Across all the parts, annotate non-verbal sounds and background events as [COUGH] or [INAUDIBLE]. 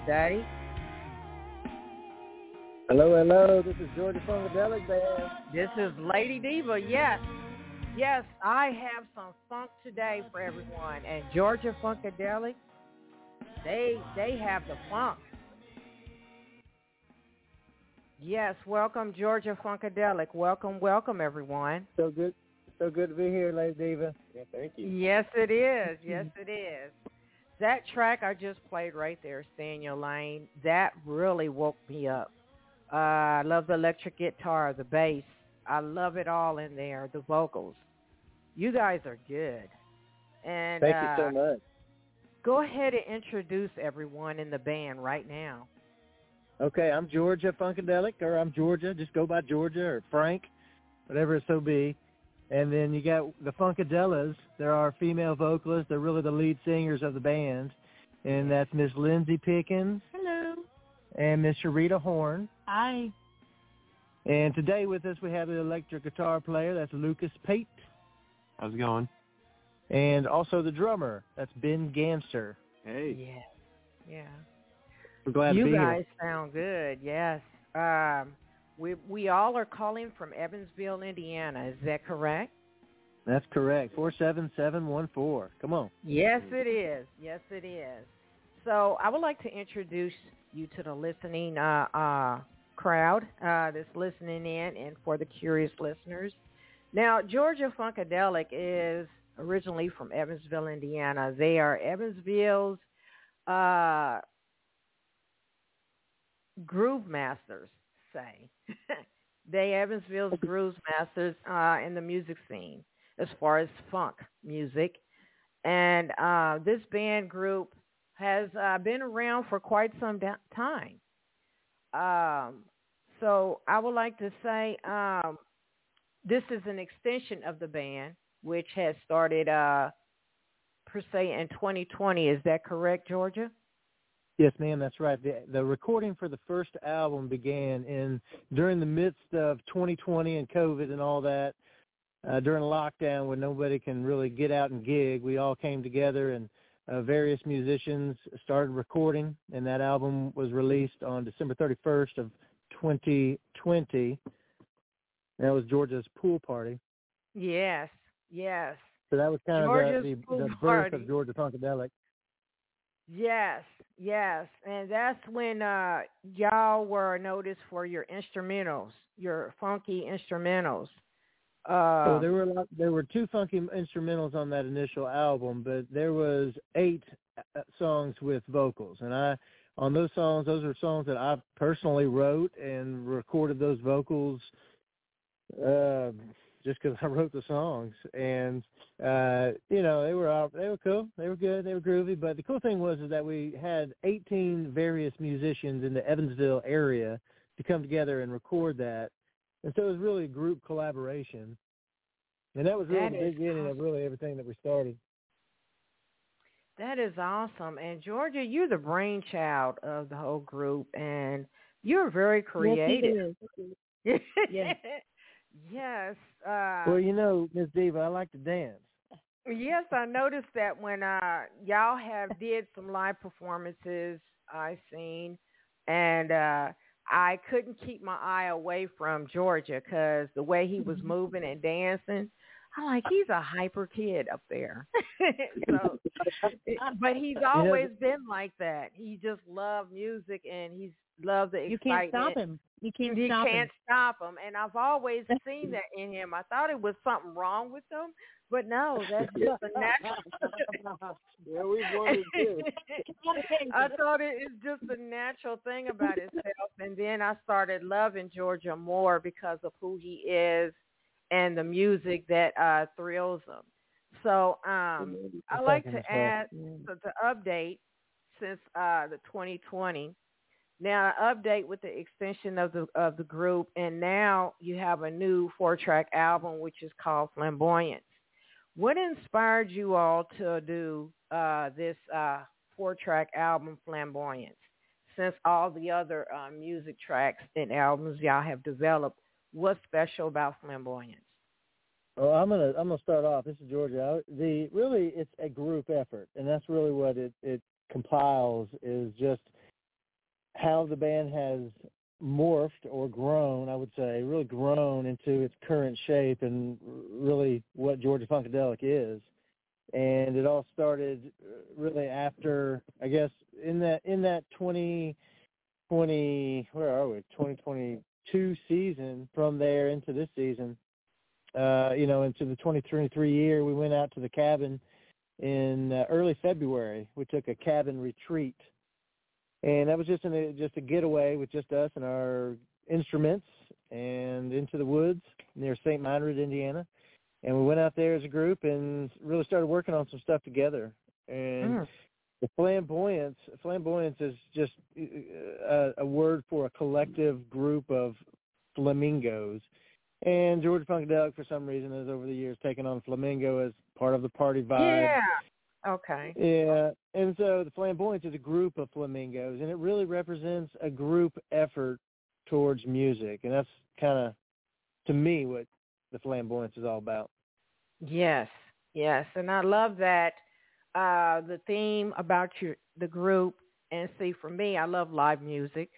today. Hello, hello. This is Georgia Funkadelic Band. This is Lady Diva. Yes, yes. I have some funk today for everyone, and Georgia Funkadelic. They they have the funk. Yes, welcome Georgia Funkadelic. Welcome, welcome everyone. So good, so good to be here, Lady Diva. Yeah, thank you. Yes, it is. Yes, [LAUGHS] it is that track I just played right there, Stay in Your Lane, that really woke me up. Uh, I love the electric guitar, the bass. I love it all in there, the vocals. You guys are good. And Thank uh, you so much. Go ahead and introduce everyone in the band right now. Okay, I'm Georgia Funkadelic, or I'm Georgia. Just go by Georgia or Frank, whatever it so be. And then you got the Funkadellas. They're our female vocalists. They're really the lead singers of the band. And that's Miss Lindsey Pickens. Hello. And Miss Cher'Rita Horne. Hi. And today with us we have the electric guitar player. That's Lucas Pate. How's it going? And also the drummer. That's Ben Ganster. Hey. Yeah. Yeah. We're glad you to be guys here. sound good. Yes. Um, We we all are calling from Evansville, Indiana. Is that correct? That's correct. Four seven seven one four. Come on. Yes, it is. Yes, it is. So I would like to introduce you to the listening uh, uh, crowd uh, that's listening in, and for the curious listeners. Now, Georgia Funkadelic is originally from Evansville, Indiana. They are Evansville's uh, groove masters, say. [LAUGHS] they Evansville's groove masters uh, in the music scene as far as funk music. And uh, this band group has uh, been around for quite some da- time. Um, so I would like to say um, this is an extension of the band, which has started uh, per se in 2020. Is that correct, Georgia? Yes, ma'am, that's right. The, the recording for the first album began in during the midst of 2020 and COVID and all that. Uh, during lockdown, when nobody can really get out and gig, we all came together and uh, various musicians started recording, and that album was released on December 31st of 2020. That was Georgia's pool party. Yes, yes. So that was kind Georgia's of the, the, the birth party. of Georgia Funkadelic. Yes, yes, and that's when uh, y'all were noticed for your instrumentals, your funky instrumentals. Uh, so there were a lot, there were two funky instrumentals on that initial album, but there was eight uh, songs with vocals, and I on those songs, those are songs that I personally wrote and recorded those vocals. Uh, just because I [LAUGHS] wrote the songs, and uh, you know they were all, they were cool, they were good, they were groovy. But the cool thing was is that we had 18 various musicians in the Evansville area to come together and record that, and so it was really a group collaboration, and that was really That the is beginning of really everything that we started. that is awesome. And Georgia, you're the brainchild of the whole group, and you're very creative. [LAUGHS] Yes, Yes. yes. Uh, Well, you know, Miss Diva, I like to dance. Yes, I noticed that when uh y'all have did some live performances I seen, and uh I couldn't keep my eye away from Georgia because the way he was [LAUGHS] moving and dancing, I'm like he's a hyper kid up there. [LAUGHS] so, but he's always been like that. He just loved music and he's loved the excitement. You can't stop him. You can't You stop can't him. stop him, and I've always seen that in him. I thought it was something wrong with him, but no, that's [LAUGHS] just a natural. [LAUGHS] yeah, we wondered too. I thought it is just a natural thing about himself, and then I started loving Georgia more because of who he is and the music that uh thrills him. So um I like to add so to update since uh the 2020. Now an update with the extension of the of the group, and now you have a new four track album which is called Flamboyance. What inspired you all to do uh, this uh, four track album Flamboyance? Since all the other uh, music tracks and albums y'all have developed, what's special about Flamboyance? Well, I'm gonna I'm gonna start off. This is Georgia. The really it's a group effort, and that's really what it it compiles is just how the band has morphed or grown. I would say really grown into its current shape and really what Georgia Funkadelic is. And it all started uh, really after I guess in that in that 2020 where are we 2022 season from there into this season uh, you know, into the 2023 year, we went out to the cabin in uh, early February. We took a cabin retreat, and that was just in a, just a getaway with just us and our instruments, and into the woods near St. Meinrad, Indiana. And we went out there as a group and really started working on some stuff together. And Mm. the flamboyance, flamboyance is just uh, a, a word for a collective group of flamingos. And George Funkadelic, for some reason, has over the years taken on flamingo as part of the party vibe. Yeah. Okay. Yeah, and so the flamboyance is a group of flamingos, and it really represents a group effort towards music, and that's kind of, to me, what the flamboyance is all about. Yes, yes, and I love that uh, the theme about your the group. And see, for me, I love live music.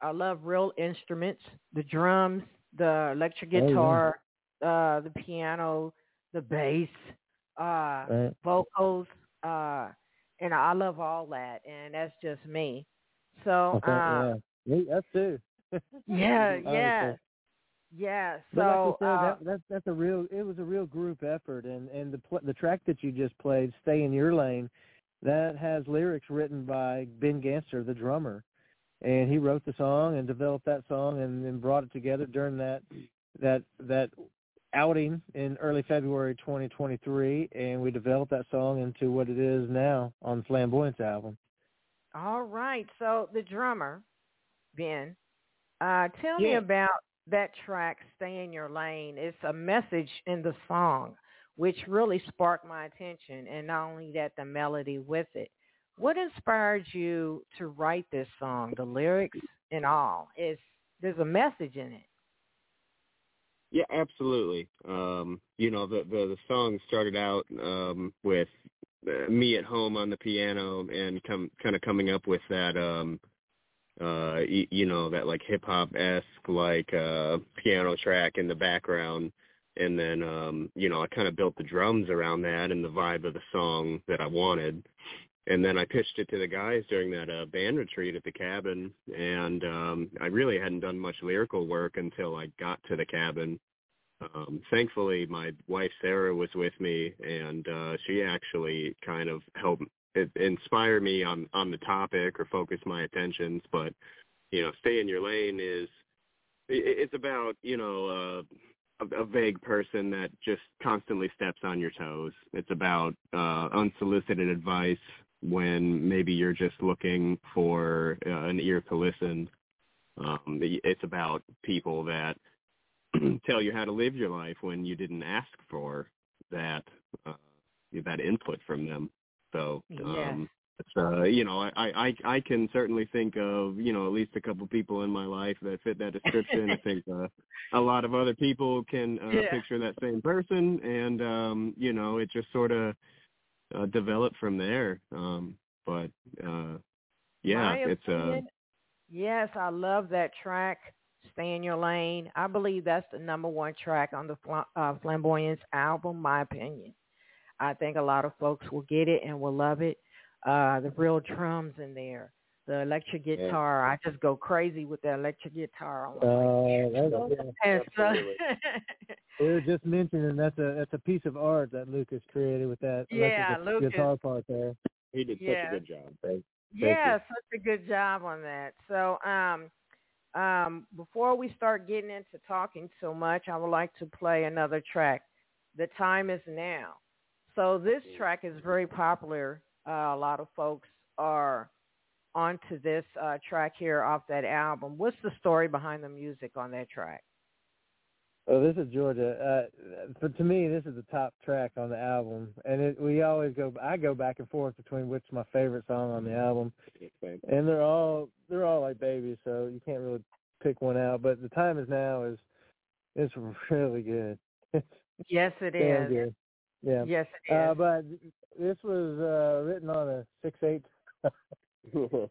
I love real instruments, the drums, the electric Oh, yeah. guitar, uh, the piano, the bass, uh, Right. vocals, uh, and I love all that, and that's just me. So, Okay, uh, yeah. Me, us too. [LAUGHS] yeah, yeah, yeah. But So, like said, uh, that, that's that's a real. It was a real group effort, and and the pl- the track that you just played, "Stay in Your Lane," that has lyrics written by Ben Ganster, the drummer, and he wrote the song and developed that song, and then brought it together during that that that outing in early February 2023, and we developed that song into what it is now on Flamboyance album. All right. So the drummer, Ben, uh, tell me about that track, Stay in Your Lane. It's a message in the song, which really sparked my attention. And not only that, the melody with it. What inspired you to write this song, the lyrics and all? Is there's a message in it. Yeah, absolutely. Um, you know, the, the the song started out um, with uh, me at home on the piano and come kind of coming up with that um uh you know that like hip hop esque like uh piano track in the background and then um you know I kind of built the drums around that and the vibe of the song that I wanted and then I pitched it to the guys during that uh, band retreat at the cabin, and um, I really hadn't done much lyrical work until I got to the cabin. Um, thankfully, my wife Sarah was with me, and uh, she actually kind of helped inspire me on on the topic or focus my attentions. But you know, stay in your lane is it's about you know. Uh, a, vague person that just constantly steps on your toes. It's about uh, unsolicited advice when maybe you're just looking for uh, an ear to listen. Um, it's about people that [CLEARS THROAT] tell you how to live your life when you didn't ask for that uh, that input from them. So um, it's, uh, you know, I, I I can certainly think of you know at least a couple people in my life that fit that description. I think uh, a lot of other people can uh, [LAUGHS] Yeah. picture that same person, and um, you know, it just sort of uh, developed from there. Um, but uh, yeah, My it's uh, opinion, yes, I love that track. Stay in your lane. I believe that's the number one track on the Fla- uh, Flamboyance album. My opinion. I think a lot of folks will get it and will love it. Uh, the real drums in there, the electric Yeah. guitar. I just go crazy with the electric guitar. I'm like, Uh, that's, yeah. [LAUGHS] and so, absolutely. We were just mentioning that's a that's a piece of art that Lucas created with that Yeah, electric Lucas. guitar part there. he did Yeah. such a good job. Thank- yeah, such a good job on that. So, um, um, before we start getting into talking so much, I would like to play another track. The time is now. So this track is very popular. Uh, a lot of folks are onto this uh, track here off that album. What's the story behind the music on that track? Oh, this is Georgia. Uh, for to me, this is the top track on the album, and it, we always go. I go back and forth between which is my favorite song on the album, and they're all they're all like babies, so you can't really pick one out. But the time is now is it's really good. Yes, it [LAUGHS] is. good. Yeah. Yes, it Uh, but this was uh, written on a six eight. [LAUGHS] the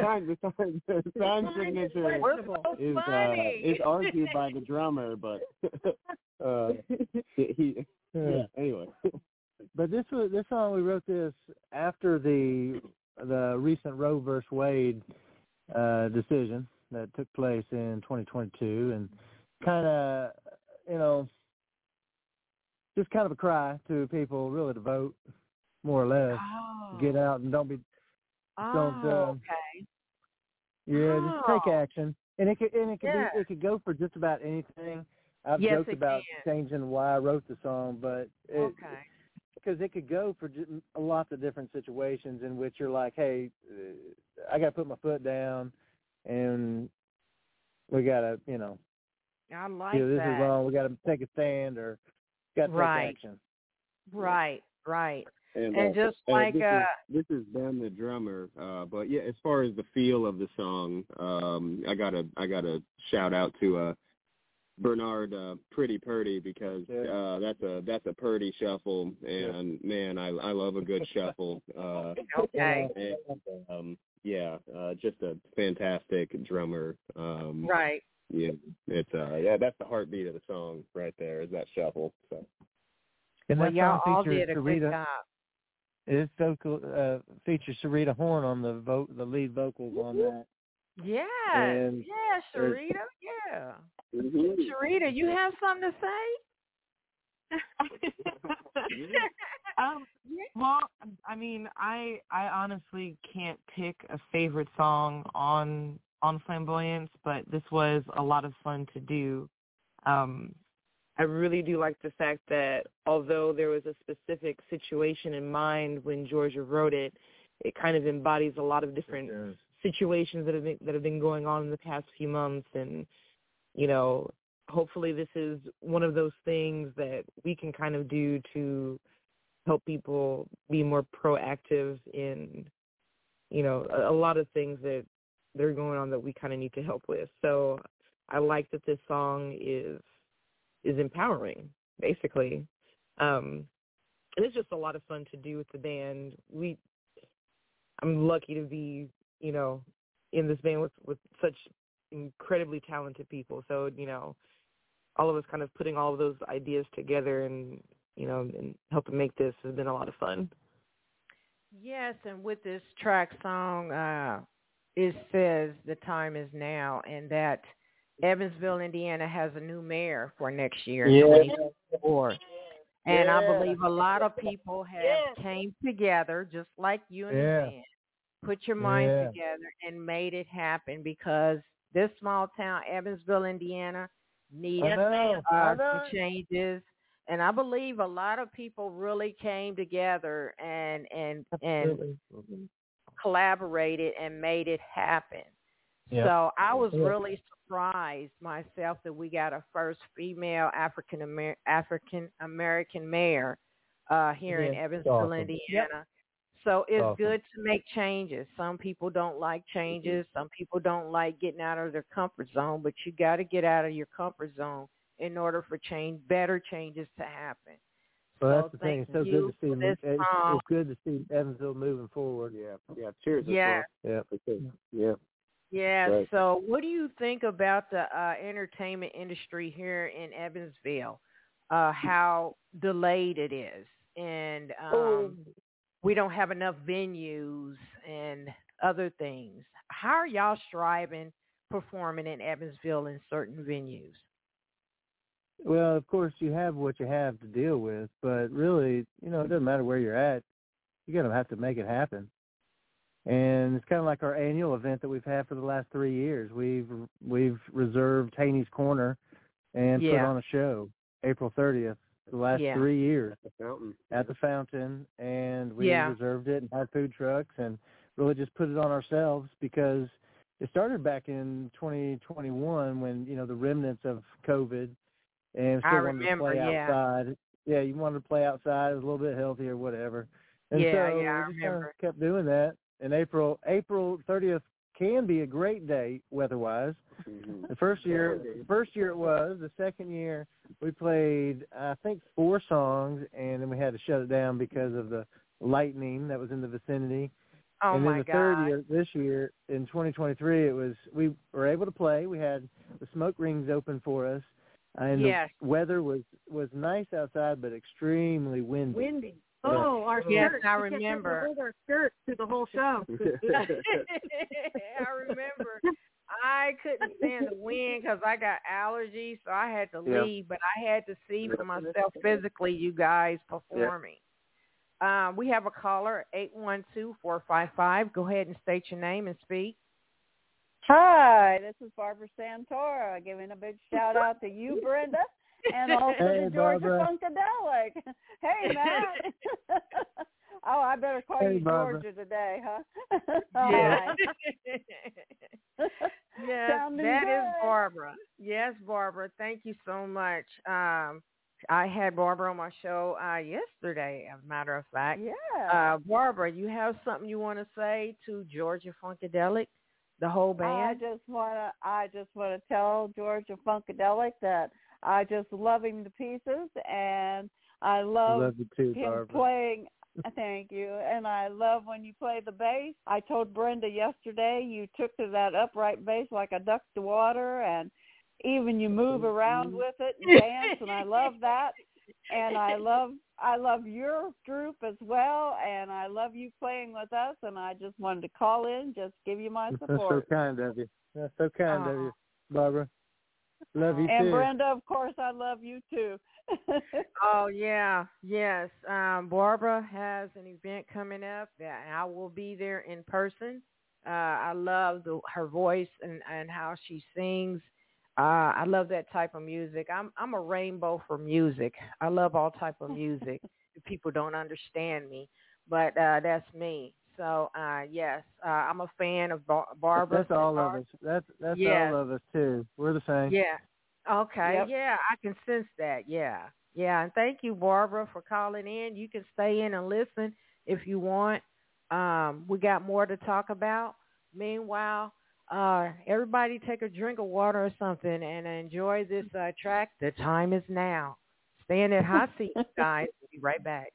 time, the time, the time signature so is uh, is argued by the drummer, but [LAUGHS] uh, he. Yeah. Anyway, But this was this song we wrote this after the the recent Roe versus Wade uh, decision that took place in 2022, and kind of you know just kind of a cry to people really to vote more or less, oh. get out and don't be don't, Oh, uh, okay. yeah just take Oh. action. And it could and it could Yeah. be it could go for just about anything. I've Yes, joked about can. changing why I wrote the song, but it, Okay. because it could go for ju- lots of different situations in which you're like, hey, uh, I got to put my foot down, and we got to, you know, I like you know, this that. is wrong. We got to take a stand or got to Right. take action. Right, right. And, And uh, just uh, like this, uh is, this is Ben the drummer, uh, but yeah, as far as the feel of the song, um, I gotta I gotta shout out to uh, Bernard uh, Pretty Purdie because Yeah. uh, that's a that's a Purdie shuffle, and man, I I love a good shuffle. Uh, okay. and, um, yeah, uh, just a fantastic drummer. Um, right. Yeah, it's uh, yeah, that's the heartbeat of the song right there. Is that shuffle? So. And well, that y'all song all features did a Cher'Rita, good job. It vocal uh, features Cher'Rita Horne on the vo- the lead vocals on that. Yeah, And yeah, there's- Cher'Rita, yeah. Mhm. Cher'Rita, you have something to say? [LAUGHS] um, well, I mean, I I honestly can't pick a favorite song on on Flamboyance, but this was a lot of fun to do. Um, I really do like the fact that although there was a specific situation in mind when Georgia wrote it, it kind of embodies a lot of different situations that have been, that have been going on in the past few months, and you know, hopefully this is one of those things that we can kind of do to help people be more proactive in you know a, a lot of things that they're going on that we kind of need to help with. So i like that this song is is empowering basically. Um and it's just a lot of fun to do with the band. We i'm lucky to be you know in this band with with such incredibly talented people. So you know all of us kind of putting all of those ideas together and you know and helping make this has been a lot of fun. Yes, and with this track song, uh, it says the time is now, and that Evansville, Indiana, has a new mayor for next year, Yeah. 2024. And I believe a lot of people have came together, just like you and Yeah. put your minds Yeah. together and made it happen because this small town, Evansville, Indiana, needs I know. I uh, some changes. And I believe a lot of people really came together and and and collaborated and made it happen. Yep. So I was really surprised myself that we got a first female African Amer- African American mayor uh, here in Yeah, it's Evansville, awesome. Indiana. So it's Awesome. good to make changes. Some people don't like changes. Some people don't like getting out of their comfort zone, but you got to get out of your comfort zone in order for change, better changes to happen. Well, So that's the thing. It's so good to see. this It's, song. it's good to see Evansville moving forward. Yeah, yeah. Cheers. Yeah. well. Yeah. For sure. Yeah. Yeah. Right. So, what do you think about the uh, entertainment industry here in Evansville? Uh, how delayed it is, and um, we don't have enough venues and other things. How are y'all striving performing in Evansville in certain venues? Well, of course, you have what you have to deal with, but really, you know, it doesn't matter where you're at. You're gonna have to make it happen. And it's kind of like our annual event that we've had for the last three years. We've we've reserved Haynie's Corner and put on a show April 30th the last Yeah. three years at The fountain. at the fountain, and we Yeah. reserved it and had food trucks and really just put it on ourselves because it started back in 2021 when you know the remnants of COVID and still I wanted remember, to play yeah. outside. Yeah, you wanted to play outside. It was a little bit healthier, whatever. And Yeah, so yeah, I we just kinda kept doing that. And April April 30th can be a great day weather-wise. Mhm. The first year, the first year it was. The second year, we played I think four songs, and then we had to shut it down because of the lightning that was in the vicinity. Oh and then the God! third year, this year in 2023, it was we were able to play. We had the smoke rings open for us, and Yes. the weather was was nice outside, but extremely windy. Windy. Oh, our Yes, skirts. I We kept having to remember. hold our skirts through the whole show. [LAUGHS] [LAUGHS] I remember I couldn't stand the wind because I got allergies, so I had to Yeah. leave. But I had to see for myself physically you guys performing. Um, we have a caller eight one two four five five. Go ahead and state your name and speak. Hi, this is Barbara Santora giving a big shout out to you, Brenda, and also Hey, to Georgia Barbara. Funkadelic. [LAUGHS] Hey, Matt. [LAUGHS] oh, I better call Hey, you Barbara. Georgia today, huh? [LAUGHS] All Yeah. right. yes, Sounding that is good. Barbara. Yes, Barbara. Thank you so much. Um, I had Barbara on my show uh, yesterday, as a matter of fact. Yeah. Uh, Barbara, you have something you want to say to Georgia Funkadelic, the whole band? I just wanna I just wanna tell Georgia Funkadelic that I just love him to pieces and I love Love too, him Barbara. playing [LAUGHS] Thank you. And I love when you play the bass. I told Brenda yesterday you took to that upright bass like a duck to water and even you move mm-hmm. around with it and dance and I love that. And I love I love your group as well and I love you playing with us and I just wanted to call in, just give you my support. [LAUGHS] That's so kind of you. That's so kind of you, Barbara. Love you and too. Brenda, of course I love you too. [LAUGHS] oh yeah, yes. Um, Barbara has an event coming up that I will be there in person. Uh, I love the, her voice and, and how she sings. Uh, I love that type of music. I'm I'm a rainbow for music. I love all type of music. [LAUGHS] People don't understand me, but uh, that's me. So uh, yes, uh, I'm a fan of Bar- Barbara. That's all of us. That's that's yes. all of us too. We're the same. Yeah. Okay. Yep. Yeah, I can sense that. Yeah. Yeah, and thank you, Barbara, for calling in. You can stay in and listen if you want. Um, we got more to talk about. Meanwhile, uh, everybody take a drink of water or something and enjoy this uh, track. The time is now. Stay in that hot seat, [LAUGHS] guys. We'll be right back.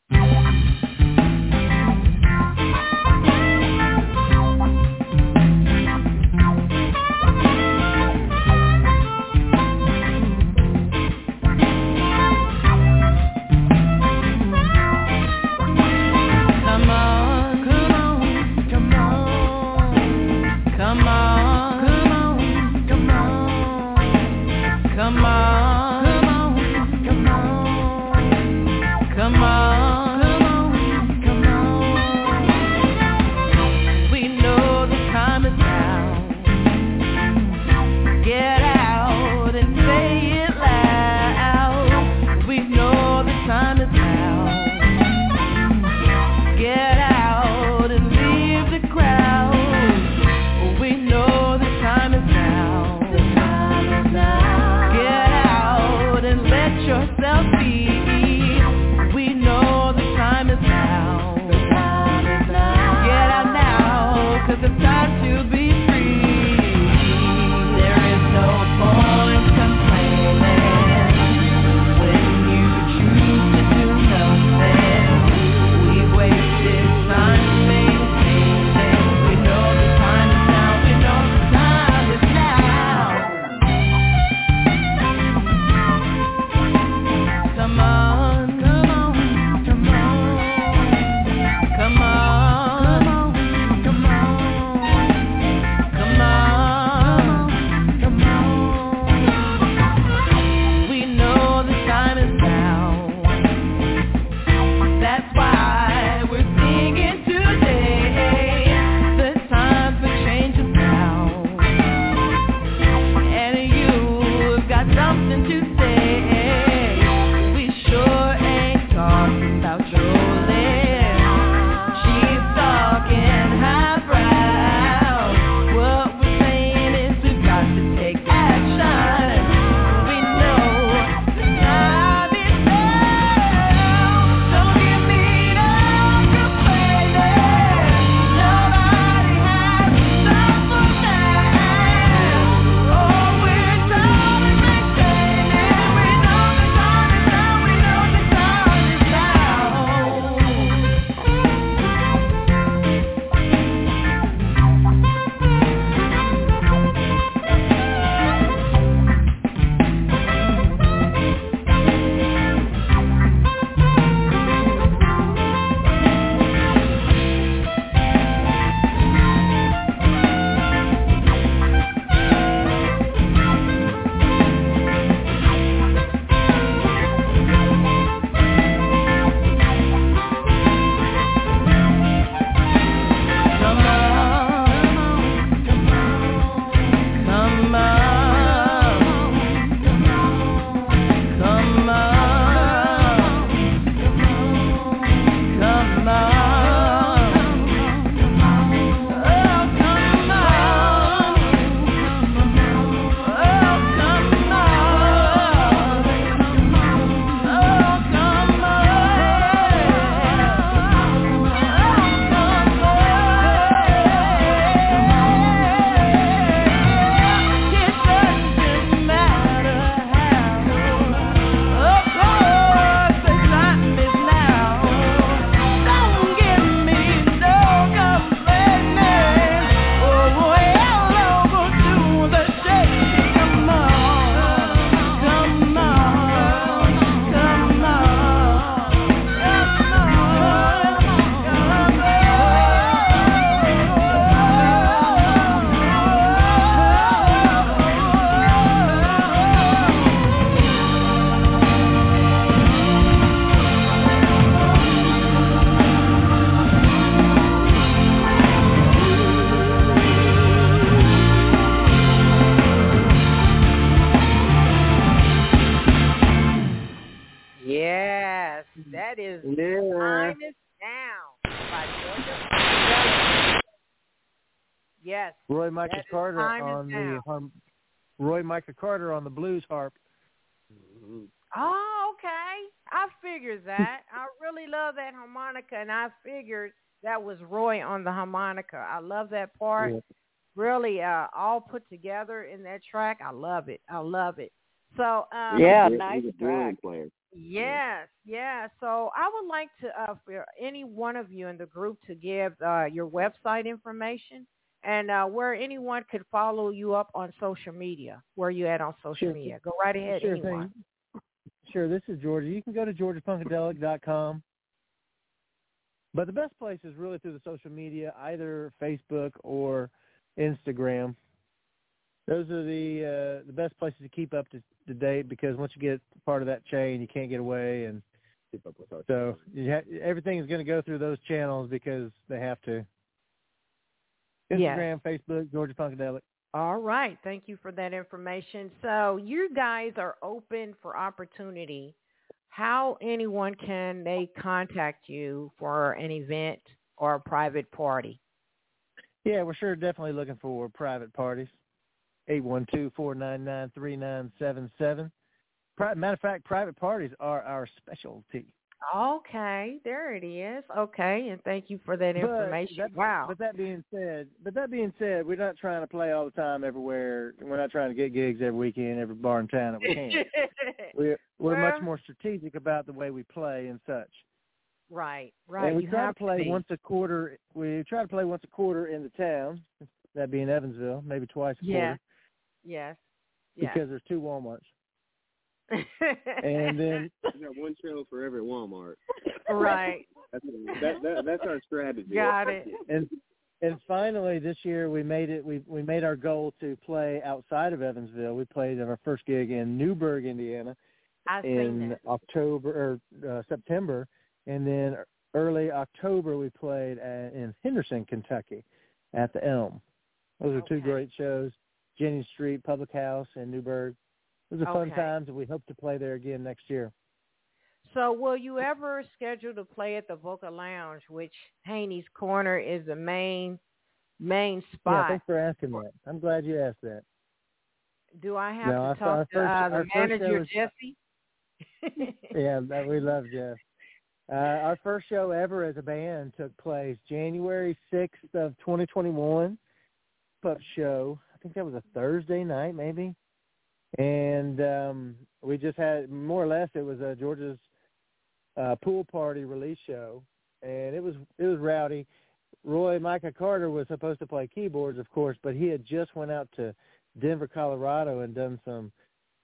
Roy Micah Carter on the blues harp. Oh, okay. I figured that. I really love that harmonica, and I figured that was Roy on the harmonica. I love that part. Yeah. Really, uh, all put together in that track. I love it. I love it. So, um, Yeah, He's a nice brilliant track. player. Yes, yeah. So I would like to, uh, for any one of you in the group to give uh, your website information and uh, where anyone could follow you up on social media. Where you at on social Sure. media? Go right ahead, Sure anyone. thing. Sure, this is Georgia. You can go to georgiafunkadelic.com. But the best place is really through the social media, either Facebook or Instagram. Those are the uh, the best places to keep up to, to date because once you get part of that chain, you can't get away, and Keep up with so you ha- everything is going to go through those channels because they have to. Yes. Instagram, Facebook, Georgia Funkadelic. All right. Thank you for that information. So you guys are open for opportunity. How anyone can they contact you for an event or a private party? Yeah, we're sure definitely looking for private parties. Eight one two four nine nine three nine seven seven. Matter of fact, private parties are our specialty. Okay, there it is. Okay, and thank you for that But information. that- wow. But that being said, but that being said, we're not trying to play all the time everywhere. We're not trying to get gigs every weekend, every bar in town that we can. [LAUGHS] we're we're Well- much more strategic about the way we play and such. right, right. and we you try to play be. once a quarter. We try to play once a quarter in the town. That being Evansville, maybe twice a Yeah. quarter Yes. Yes. because there's two WalMarts. And then [LAUGHS] We got one show for every Walmart. right. [LAUGHS] That's that, that, that's our strategy. Got it. and and finally this year we made it we we made our goal to play outside of Evansville. We played our first gig in Newburgh, Indiana I seen in. October or uh, September and then early October we played at, in Henderson, Kentucky at the Elm. Those are two great shows. Jennings Street Public House in Newburgh. Those are fun Okay. times and we hope to play there again next year. So will you ever schedule to play at the Bokeh Lounge, which Haynie's Corner is the main main spot? Yeah, thanks for asking that. I'm glad you asked that. Do I have No, to talk to uh, the manager, is- Jesse? [LAUGHS] yeah, we love Jeff. Uh, our first show ever as a band took place January 6th of 2021. Pup show. I think that was a Thursday night, maybe. And um, we just had more or less it was uh, Georgia's uh, pool party release show, and it was it was rowdy. Roy Micah Carter was supposed to play keyboards, of course, but he had just went out to Denver, Colorado, and done some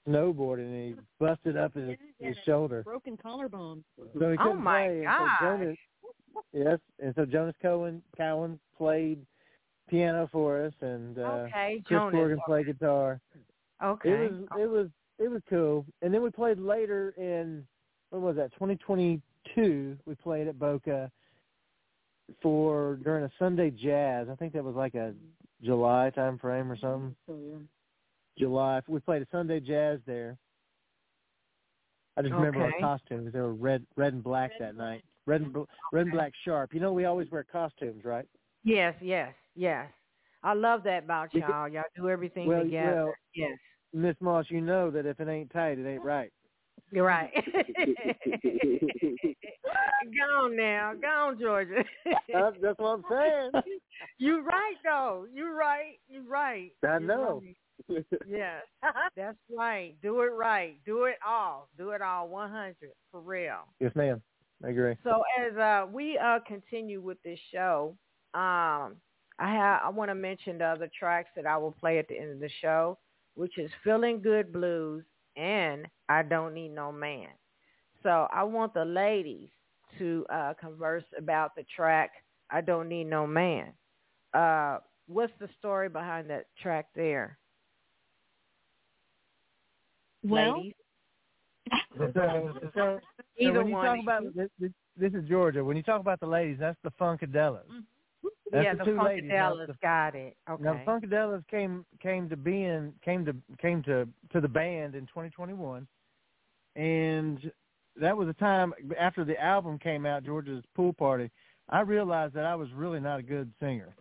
snowboarding, and he busted up his, his shoulder. Broken collarbone. So he Oh, couldn't my play. and gosh. So Jonas, yes, and so Jonas Cohen Cowan played piano for us, and uh, okay, Chris Jonas. Corrigan played guitar. Okay. It was it was it was cool. And then we played later in when was that? 2022. We played at Bokeh for during a Sunday jazz. I think that was like a July time frame or something. So yeah. July. We played a Sunday jazz there. I just remember our costumes. They were red, red and black that night. Red and bl- red and black sharp. You know, we always wear costumes, right? Yes, yes, yes. I love that about y'all. Y'all do everything well, together. well, yes. Miss Moss, you know that if it ain't tight, it ain't right. You're right. [LAUGHS] go on now. Go on, Georgia. [LAUGHS] That's, that's what I'm saying. [LAUGHS] You're right though. You're right. You're right. I know. right. Yes. That's right. Do it right. Do it all. Do it all 100 for real. Yes, ma'am. I agree. So as uh, we uh, continue with this show, um, I have I want to mention the other tracks that I will play at the end of the show, which is "Feeling Good Blues" and "I Don't Need No Man." So I want the ladies to uh, converse about the track "I Don't Need No Man." Uh, what's the story behind that track there, Well, ladies? [LAUGHS] So, so, so Either when you one. talk about this, this, this is Georgia. When you talk about the ladies, that's the Funkadellas. That's yeah, the the two ladies. Now, the- got it. Okay. Now the Funkadellas came came to being came to came to to the band in 2021, and that was a time after the album came out, Georgia's Pool Party. I realized that I was really not a good singer.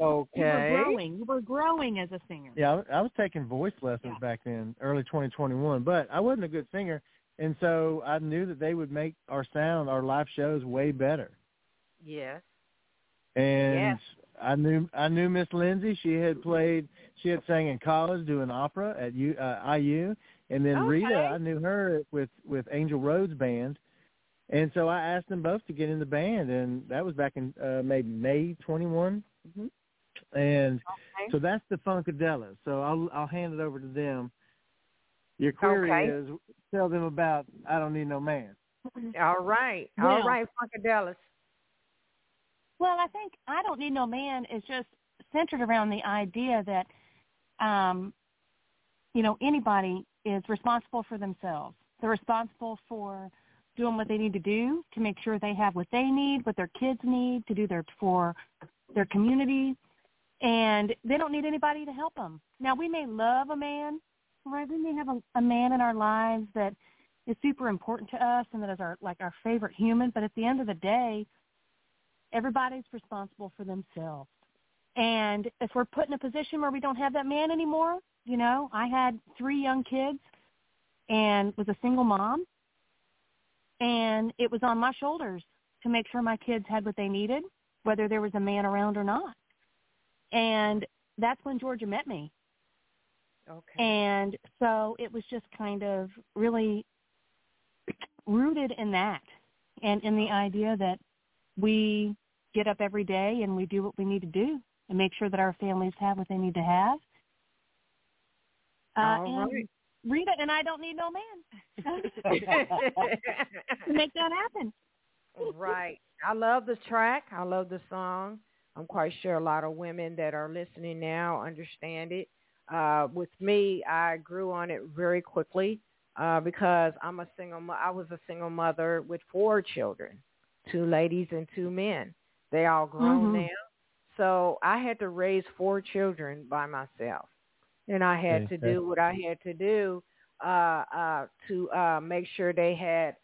Okay. [LAUGHS] You were growing. You were growing as a singer. Yeah, I, I was taking voice lessons Yeah. back then, early 2021, but I wasn't a good singer, and so I knew that they would make our sound, our live shows, way better. Yes. And Yes. I knew I knew Miss Lindsey. She had played, she had sang in college doing opera at U, uh, IU, and then Okay. Rita, I knew her with with Angel Rhodes band, and so I asked them both to get in the band, and that was back in uh, maybe May 21, Mhm. and Okay. so that's the Funkadellas. So I'll I'll hand it over to them. Your query Okay. is tell them about I don't need no man. All right. All Well- right, Funkadellas. Well, I think I don't need no man is just centered around the idea that, um, you know, anybody is responsible for themselves. They're responsible for doing what they need to do to make sure they have what they need, what their kids need to do their for their community, and they don't need anybody to help them. Now, we may love a man, right? We may have a, a man in our lives that is super important to us and that is our like our favorite human, but at the end of the day, everybody's responsible for themselves. And if we're put in a position where we don't have that man anymore, you know, I had three young kids and was a single mom. And it was on my shoulders to make sure my kids had what they needed, whether there was a man around or not. And that's when Georgia met me. Okay. And so it was just kind of really rooted in that and in the oh. idea that we get up every day and we do what we need to do and make sure that our families have what they need to have. Uh, All and right. Rita and I don't need no man [LAUGHS] [LAUGHS] to make that happen. right. I love the track. I love the song. I'm quite sure a lot of women that are listening now understand it. Uh, with me, I grew on it very quickly uh, because I'm a single. Mo- I was a single mother with four children, two ladies and two men. They all grown Mhm. now, so I had to raise four children by myself, and I had Okay. to do what I had to do uh, uh, to uh, make sure they had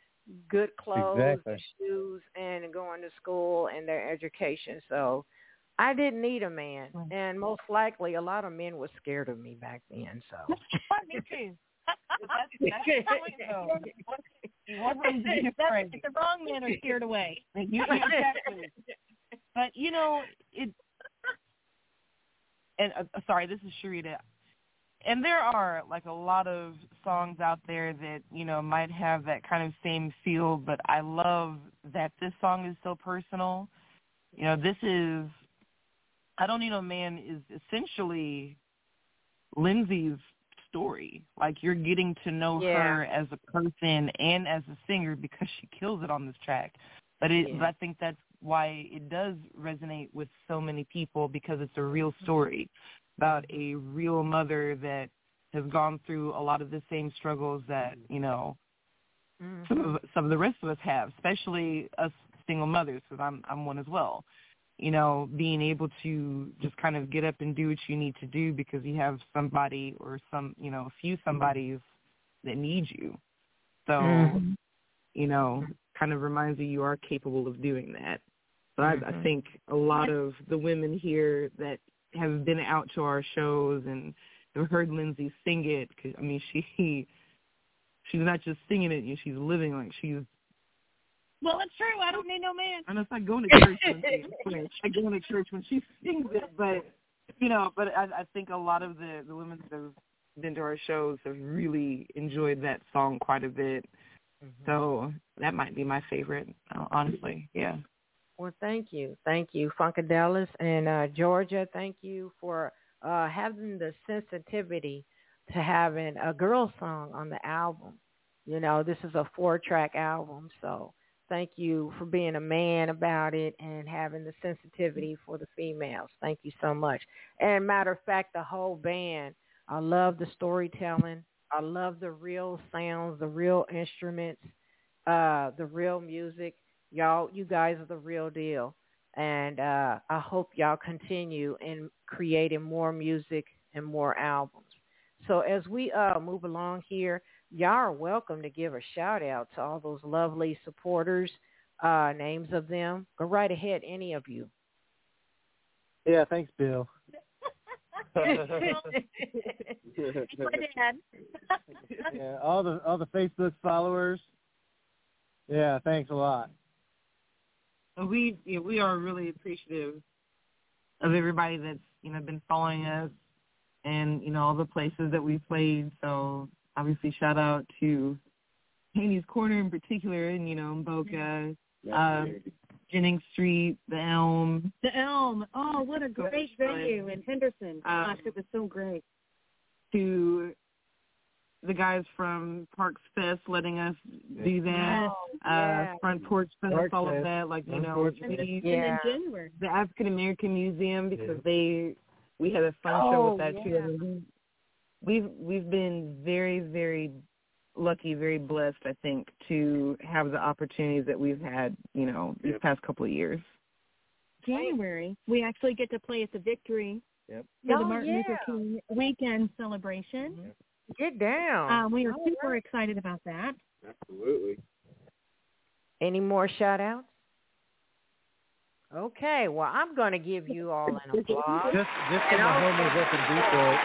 good clothes, Exactly. and shoes, and going to school and their education. So I didn't need a man, and most likely a lot of men were scared of me back then. So [LAUGHS] Me too. That's, that's how it goes. To be That's, the [LAUGHS] wrong men are scared away. [LAUGHS] You, exactly. But you know, it. And uh, sorry, this is Cher'Rita. And there are like a lot of songs out there that you know might have that kind of same feel, but I love that this song is so personal. You know, this is I don't need no man is essentially Lindsey's story. Like you're getting to know Yeah. her as a person and as a singer because she kills it on this track. But it Yeah. but I think that's why it does resonate with so many people because it's a real story about a real mother that has gone through a lot of the same struggles that, you know, Mhm. some of some of the rest of us have, especially us single mothers, because I'm I'm one as well. You know, being able to just kind of get up and do what you need to do because you have somebody or some, you know, a few somebodies that need you. So, Mhm. you know, kind of reminds you you are capable of doing that. But I, I Mhm. think a lot of the women here that have been out to our shows and have heard Lindsey sing it, cause, I mean, she [LAUGHS] she's not just singing it, you know, she's living like she's. Well, it's true. I don't need no man. And it's not going to church when she, [LAUGHS] I go to church when she sings it, but you know, but I, I think a lot of the the women that have been to our shows have really enjoyed that song quite a bit. Mm-hmm. So that might be my favorite, uh, honestly. Yeah. Well, thank you. Thank you, Funkadellas. And uh, Georgia, thank you for uh, having the sensitivity to having a girl song on the album. You know, this is a four-track album, so thank you for being a man about it and having the sensitivity for the females. Thank you so much. And matter of fact, the whole band, I love the storytelling. I love the real sounds, the real instruments, uh, the real music y'all you guys are the real deal and uh i hope y'all continue in creating more music and more albums so as we uh move along here y'all are welcome to give a shout out to all those lovely supporters. Uh, names of them. Go right ahead, any of you. Yeah, thanks, Bill. [LAUGHS] Yeah, all the all the Facebook followers. Yeah, thanks a lot. we yeah, we are really appreciative of everybody that's you know been following us and you know all the places that we've played. So obviously, shout out to Haynie's Corner in particular, and you know Bokeh, uh, Jennings Street, the Elm. The Elm. Oh, what a great venue in Henderson. Um, Gosh, it was so great. to the guys from Parks Fest letting us do that. Oh, Uh yeah. Front Porch Fest, Parks all of that. Like, you know, Porch we, Yeah. January. the African American Museum because they we had a fun Oh, show with that yeah. too. And we, we've we've been very very lucky, very blessed, I think, to have the opportunities that we've had. You know, these past couple of years. January, we actually get to play at the Victory Yep. for the Oh, Martin Luther. King weekend celebration. Get down. Um, we are All super right. excited about that. Absolutely. Any more shout outs? Okay, well, I'm going to give you all an [LAUGHS] applause. Just just for And my also- homies up in Detroit.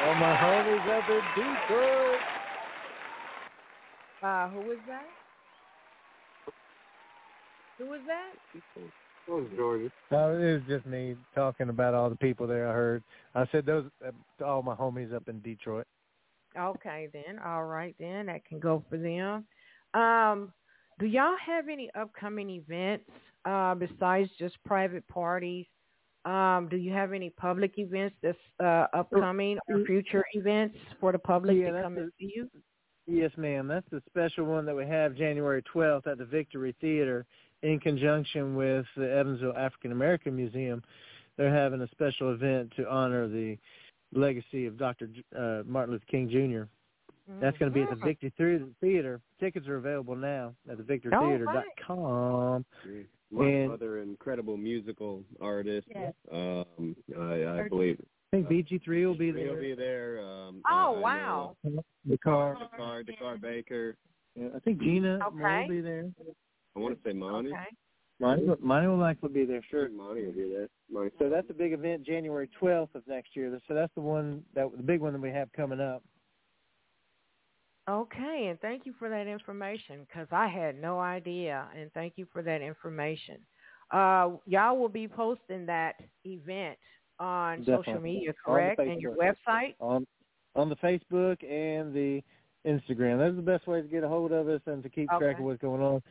All my homies up in Detroit. Uh, who was that? Who was that? That was Georgia. No, it was just me talking about all the people there. I heard. I said those uh, to all my homies up in Detroit. Okay, then. All right, then. That can go for them. Um, do y'all have any upcoming events uh, besides just private parties? Um, do you have any public events that's uh, upcoming or future events for the public Yeah, to that's come and see you? Yes, ma'am. That's the special one that we have January 12th at the Victory Theater in conjunction with the Evansville African American Museum. They're having a special event to honor the legacy of Dr. J- Uh, Martin Luther King Jr. That's going to be at the Mhm. Victory Theater. Tickets are available now at the victorytheater.com. And- other incredible musical artists. Yes. Um, I, I believe I think BG3 will be He'll there. be there. Um, Oh, I- I wow. The car. uh, Dakar, Dakar Baker. Yeah, I think Gina Okay. will be there. I want to say Monty. Okay. Monty, will- Monty will likely be there, Sure, sure. Monty will be there. Monty. So that's a big event, January 12th of next year. So that's the one that the big one that we have coming up. Okay, and thank you for that information because I had no idea, and thank you for that information. Uh, y'all will be posting that event on social Definitely. media, On correct? And your website? on on the Facebook and the Instagram. Are the best ways to get a hold of us and to keep track of what's going on.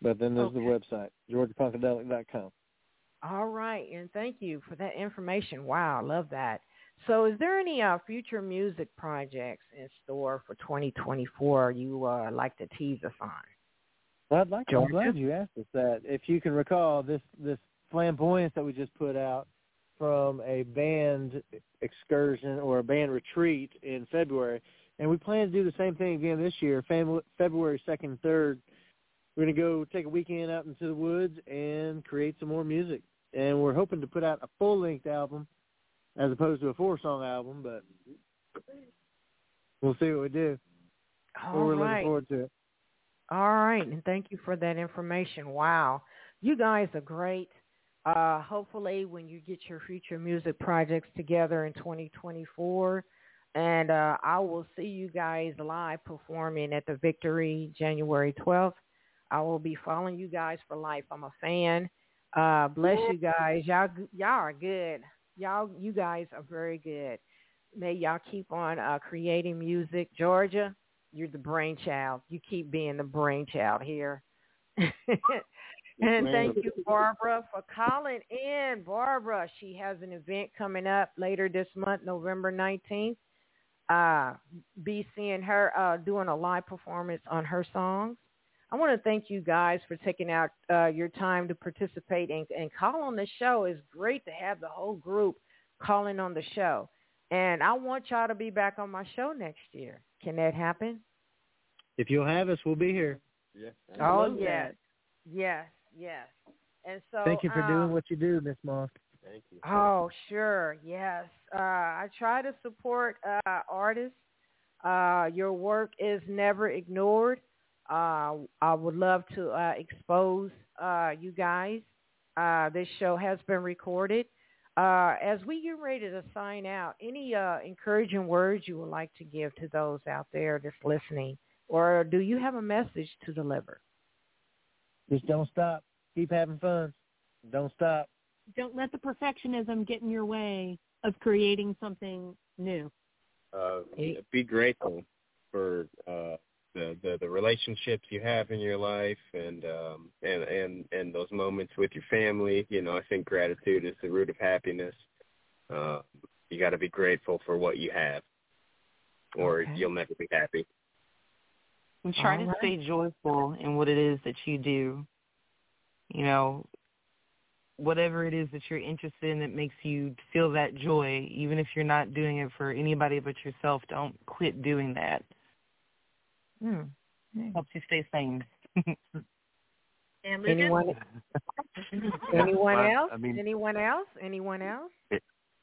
But then there's the website, georgiafunkadelic.com. All right, and thank you for that information. Wow, I love that. So, is there any uh, future music projects in store for 2024 you uh, like to tease us on? Well, I'd like. To. I'm glad you asked us that. If you can recall, this this flamboyance that we just put out from a band excursion or a band retreat in February, and we plan to do the same thing again this year, Fam- February second and third. We're gonna go take a weekend out into the woods and create some more music, and we're hoping to put out a full length album as opposed to a four song album, but we'll see what we do. All we're right. looking forward to it. All right, and thank you for that information. Wow, you guys are great. Uh, hopefully, when you get your future music projects together in 2024, and uh, I will see you guys live performing at the Victory January 12th. I will be following you guys for life. I'm a fan. Uh, bless you guys. Y'all, y'all are good. Y'all, you guys are very good. May y'all keep on uh, creating music. Georgia, you're the brainchild. You keep being the brainchild here. [LAUGHS] and thank you, Barbara, for calling in. Barbara, she has an event coming up later this month, November 19th. Uh, be seeing her uh, doing a live performance on her songs. I want to thank you guys for taking out uh, your time to participate and, and call on the show. It's great to have the whole group calling on the show. And I want y'all to be back on my show next year. Can that happen? If you'll have us, we'll be here. Yeah. Oh absolutely. yes, yes, yes. And so Thank you for um, doing what you do, Miss Moss. Thank you. Oh sure, yes. Uh, I try to support uh, artists. Uh, your work is never ignored. Uh, I would love to uh, expose uh, you guys. Uh, this show has been recorded. Uh, as we get ready to sign out, any uh, encouraging words you would like to give to those out there that's listening, or do you have a message to deliver? Just don't stop. Keep having fun. Don't stop. Don't let the perfectionism get in your way of creating something new. Uh, be grateful for uh, the, the the relationships you have in your life and um and and and those moments with your family you know i think gratitude is the root of happiness uh you got to be grateful for what you have or Okay. you'll never be happy And try All to right. stay joyful in what it is that you do. You know, whatever it is that you're interested in that makes you feel that joy, even if you're not doing it for anybody but yourself, don't quit doing that. Hmm. Helps you stay sane. [LAUGHS] And Anyone? [LAUGHS] Anyone Well, else? I mean- Anyone else? Anyone else?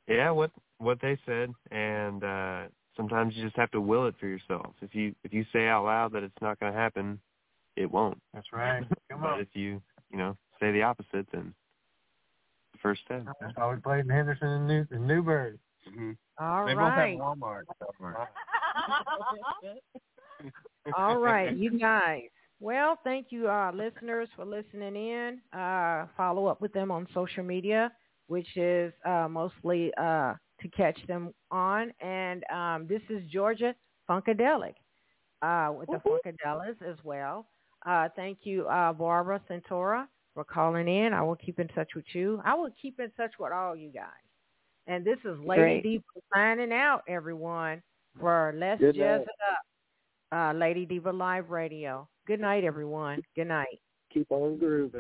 Yeah, what what they said, and uh sometimes you just have to will it for yourself. If you if you say out loud that it's not going to happen, it won't. That's right. Come but on. if you you know say the opposite, then the first step. That's why we played in Henderson and New in Newburgh. mm-hmm. All they right. both have Walmart. [LAUGHS] All right, you [LAUGHS] guys. Well, thank you, uh, listeners, for listening in. Uh, follow up with them on social media, which is uh, mostly uh, to catch them on. And um, this is Georgia Funkadelic uh, with the Funkadellas as well. Uh, thank you, uh, Barbara Centora, for calling in. I will keep in touch with you. I will keep in touch with all you guys. And this is Lady Great. Diva signing out, everyone, for Let's Jazz. It Up, uh, Lady Diva Live Radio. Good night, everyone. Good night. Keep on grooving.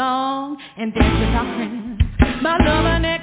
Long and dance with our friends. My lover next